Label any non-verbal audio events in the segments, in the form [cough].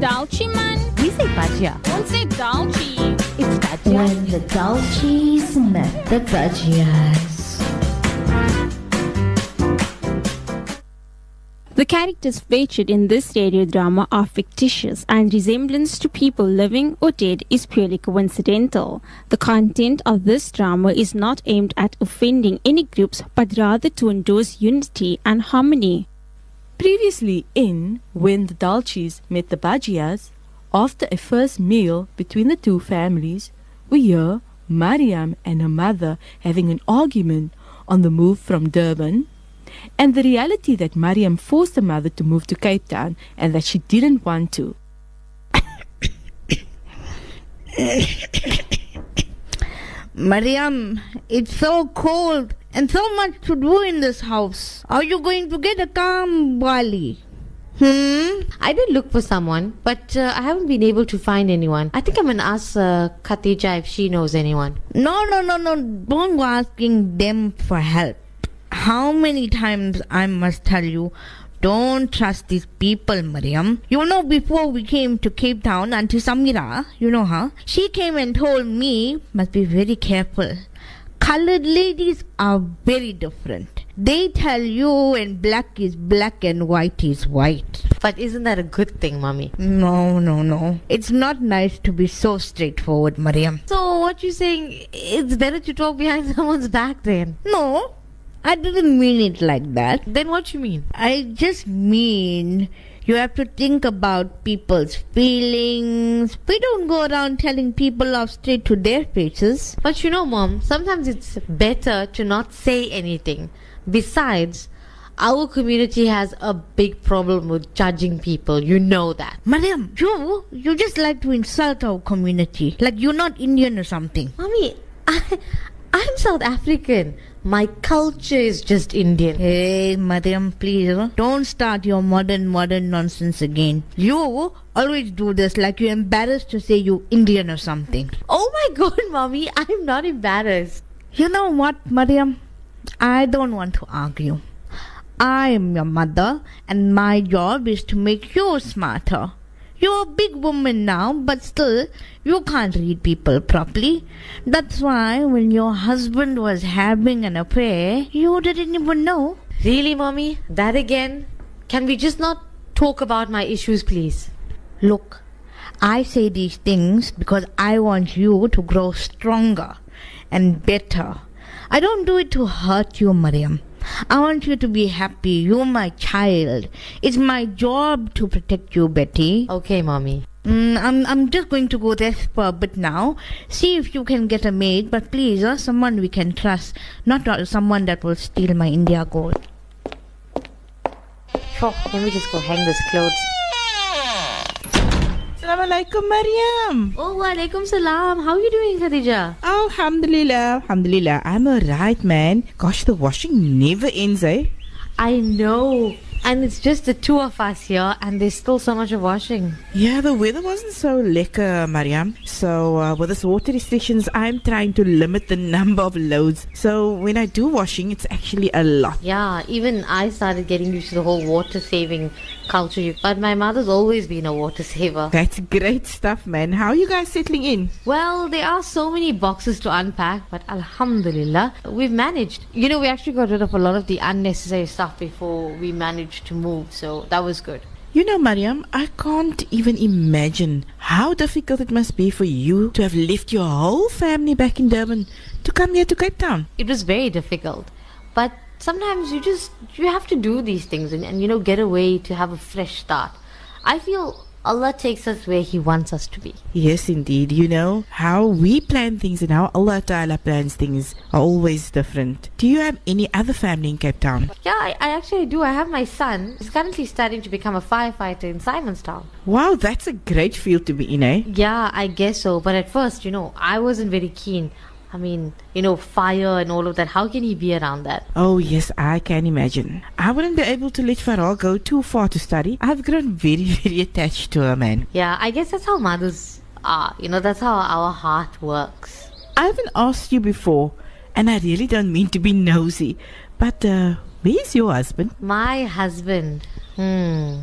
dalchi, man. We say bhajia. Don't say dalchi. It's bhajia. When the Daltjies met the Bajias. The characters featured in this radio drama are fictitious and resemblance to people living or dead is purely coincidental. The content of this drama is not aimed at offending any groups but rather to endorse unity and harmony. Previously in When the Daltjies Met the Bajias, after a first meal between the two families, we hear Mariam and her mother having an argument on the move from Durban and the reality that Mariam forced her mother to move to Cape Town and that she didn't want to. [coughs] Mariam, it's so cold and so much to do in this house. Are you going to get a kaamwali? Hmm? I did look for someone, but uh, I haven't been able to find anyone. I think I'm gonna ask uh, Khadija if she knows anyone. No, no, no, no. Don't go asking them for help. How many times I must tell you, don't trust these people, Mariam. You know, before we came to Cape Town, Auntie Samira, you know her, she came and told me, must be very careful. Colored ladies are very different. They tell you and black is black and white is white. But isn't that a good thing, mommy? No, no, no. It's not nice to be so straightforward, Mariam. So what you saying? It's better to talk behind [laughs] someone's back then. No, I didn't mean it like that. Then what you mean? I just mean you have to think about people's feelings. We don't go around telling people off straight to their faces. But you know, mom, sometimes it's better to not say anything. Besides, our community has a big problem with judging people. You know that. Mariam, you you just like to insult our community. Like you're not Indian or something. Mommy, [laughs] I, I'm South African. My culture is just Indian. Hey, Mariam, please don't start your modern modern nonsense again. You always do this like you're embarrassed to say you Indian or something. Oh my god, [laughs] mommy, I'm not embarrassed. You know what, Mariam? I don't want to argue. I am your mother, and my job is to make you smarter. You're a big woman now, but still, you can't read people properly. That's why when your husband was having an affair, you didn't even know. Really, mommy? That again? Can we just not talk about my issues, please? Look, I say these things because I want you to grow stronger and better. I don't do it to hurt you, Mariam. I want you to be happy. You're my child. It's my job to protect you, beti. Okay, mommy. Mm, I'm, I'm just going to go there for a bit now. See if you can get a maid, but please, uh, someone we can trust, not uh, someone that will steal my India gold. Oh, let me just go hang those clothes. Alaikum, Mariam. Oh, walaikum salam. How are you doing, Khadija? Alhamdulillah, Alhamdulillah. I'm alright, man. Gosh, the washing never ends, eh? I know. And it's just the two of us here, and there's still so much of washing. Yeah, the weather wasn't so lekker, Mariam. So, uh, with this water restrictions, I'm trying to limit the number of loads. So, when I do washing, it's actually a lot. Yeah, even I started getting used to the whole water saving culture. But my mother's always been a water saver. That's great stuff, man. How are you guys settling in? Well, there are so many boxes to unpack, but alhamdulillah, we've managed. You know, we actually got rid of a lot of the unnecessary stuff before we managed to move, so that was good. You know, Mariam, I can't even imagine how difficult it must be for you to have left your whole family back in Durban to come here to Cape Town. It was very difficult, but sometimes you just you have to do these things and, and you know get away to have a fresh start. I feel Allah takes us where He wants us to be. Yes, indeed. You know, how we plan things and how Allah Ta'ala plans things are always different. Do you have any other family in Cape Town? Yeah, I, I actually do. I have my son. He's currently studying to become a firefighter in Simonstown. Wow, that's a great field to be in, eh? Yeah, I guess so. But at first, you know, I wasn't very keen. I mean, you know, fire and all of that. How can he be around that? Oh, yes, I can imagine. I wouldn't be able to let Farah go too far to study. I've grown very, [laughs] very attached to her, man. Yeah, I guess that's how mothers are. You know, that's how our heart works. I haven't asked you before, and I really don't mean to be nosy, but uh, where's your husband? My husband. Hmm.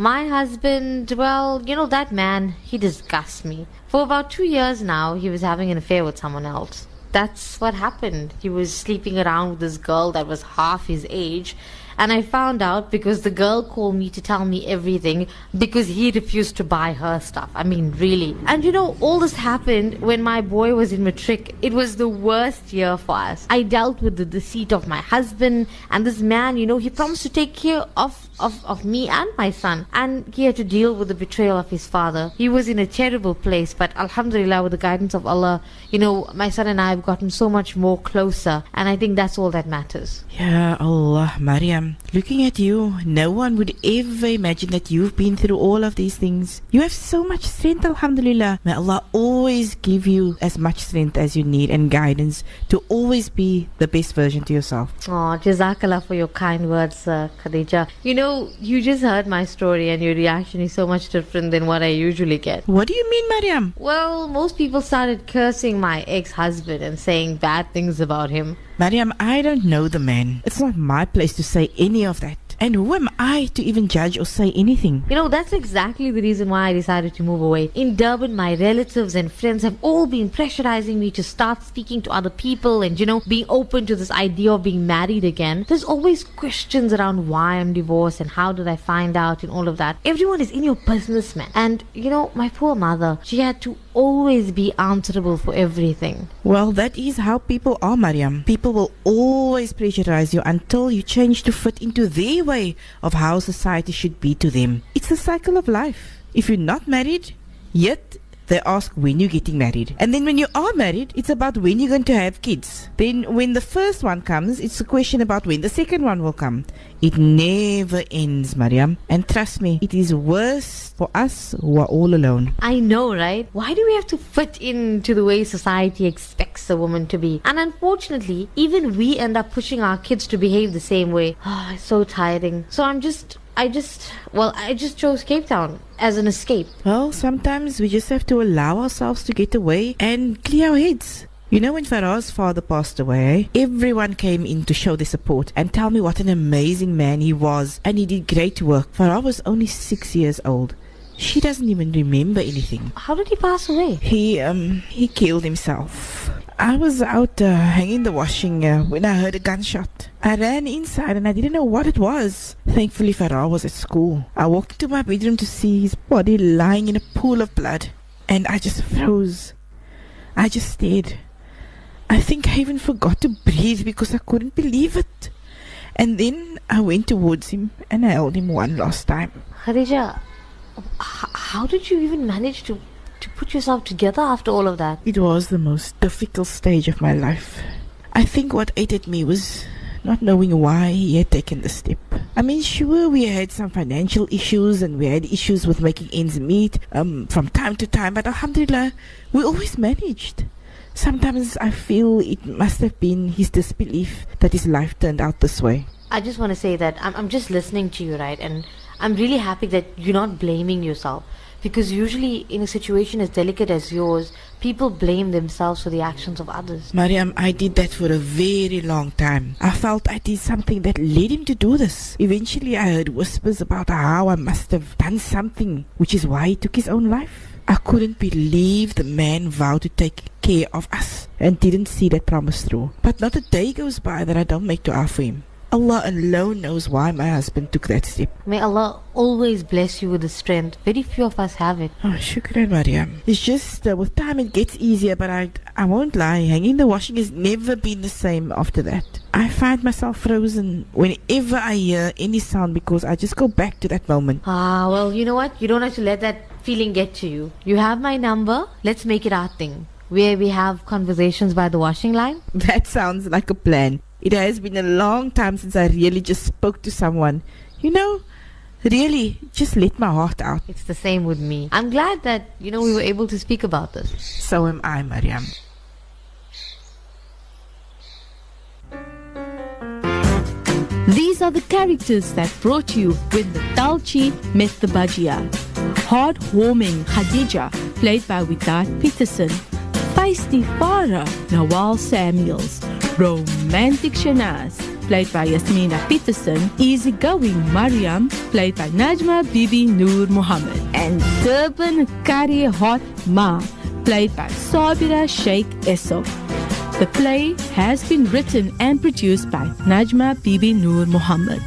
My husband, well, you know, that man, he disgusts me. For about two years now, he was having an affair with someone else. That's what happened. He was sleeping around with this girl that was half his age. And I found out because the girl called me to tell me everything because he refused to buy her stuff. I mean, really. And you know, all this happened when my boy was in matric. It was the worst year for us. I dealt with the deceit of my husband and this man, you know, he promised to take care of, of, of me and my son. And he had to deal with the betrayal of his father. He was in a terrible place, but Alhamdulillah, with the guidance of Allah, you know, my son and I have gotten so much more closer. And I think that's all that matters. Yeah, Allah, Mariam. Looking at you, no one would ever imagine that you've been through all of these things. You have so much strength, Alhamdulillah. May Allah always give you as much strength as you need and guidance to always be the best version to yourself. Oh, Jazakallah for your kind words, uh, Khadija. You know, you just heard my story and your reaction is so much different than what I usually get. What do you mean, Mariam? Well, most people started cursing my ex husband and saying bad things about him. Mariam, I don't know the man. It's not my place to say any of that. And who am I to even judge or say anything? You know, that's exactly the reason why I decided to move away. In Durban, my relatives and friends have all been pressurizing me to start speaking to other people and, you know, being open to this idea of being married again. There's always questions around why I'm divorced and how did I find out and all of that. Everyone is in your business, man. And, you know, my poor mother, she had to always be answerable for everything. Well, that is how people are, Mariam. People will always pressurize you until you change to fit into their way of how society should be to them. It's the cycle of life. If you're not married, yet they ask when you're getting married. And then when you are married, it's about when you're going to have kids. Then when the first one comes, it's a question about when the second one will come. It never ends, Mariam. And trust me, it is worse for us who are all alone. I know, right? Why do we have to fit into the way society expects a woman to be? And unfortunately, even we end up pushing our kids to behave the same way. [sighs] Oh, it's so tiring. So I'm just, I just, well, I just chose Cape Town as an escape. Well, sometimes we just have to allow ourselves to get away and clear our heads. You know, when Farah's father passed away, eh? everyone came in to show their support and tell me what an amazing man he was, and he did great work. Farah was only six years old. She doesn't even remember anything. How did he pass away? He um he killed himself. I was out uh, hanging the washing uh, when I heard a gunshot. I ran inside and I didn't know what it was. Thankfully, Farah was at school. I walked into my bedroom to see his body lying in a pool of blood, and I just froze. I just stared. I think I even forgot to breathe because I couldn't believe it. And then I went towards him and I held him one last time. Khadija, how did you even manage to, to put yourself together after all of that? It was the most difficult stage of my life. I think what ate at me was not knowing why he had taken the step. I mean, sure, we had some financial issues and we had issues with making ends meet um, from time to time, but alhamdulillah, we always managed. Sometimes I feel it must have been his disbelief that his life turned out this way. I just want to say that I'm, I'm just listening to you, right? And I'm really happy that you're not blaming yourself. Because usually, in a situation as delicate as yours, people blame themselves for the actions of others. Mariam, I did that for a very long time. I felt I did something that led him to do this. Eventually, I heard whispers about how I must have done something, which is why he took his own life. I couldn't believe the man vowed to take care of us and didn't see that promise through. But not a day goes by that I don't make dua for him. Allah alone knows why my husband took that step. May Allah always bless you with the strength. Very few of us have it. Oh, shukran, Mariam. It's just uh, with time it gets easier, but I, I won't lie. Hanging the washing has never been the same after that. I find myself frozen whenever I hear any sound because I just go back to that moment. Ah, well, you know what? You don't have to let that feeling get to you. You have my number. Let's make it our thing. Where we have conversations by the washing line. [laughs] That sounds like a plan. It has been a long time since I really just spoke to someone. You know, really, just let my heart out. It's the same with me. I'm glad that, you know, we were able to speak about this. So am I, Mariam. These are the characters that brought you when the Daltjie met the Bajia. Heartwarming Khadija, played by Widad Peterson. Feisty Farah, Nawal Samuels. Romantic Shanaz, played by Yasmina Peterson, Easygoing Mariam, played by Najma Bibi Noor Muhammad, and Durban Kari Hot Ma, played by Sabira Sheikh Essof. The play has been written and produced by Najma Bibi Noor Muhammad.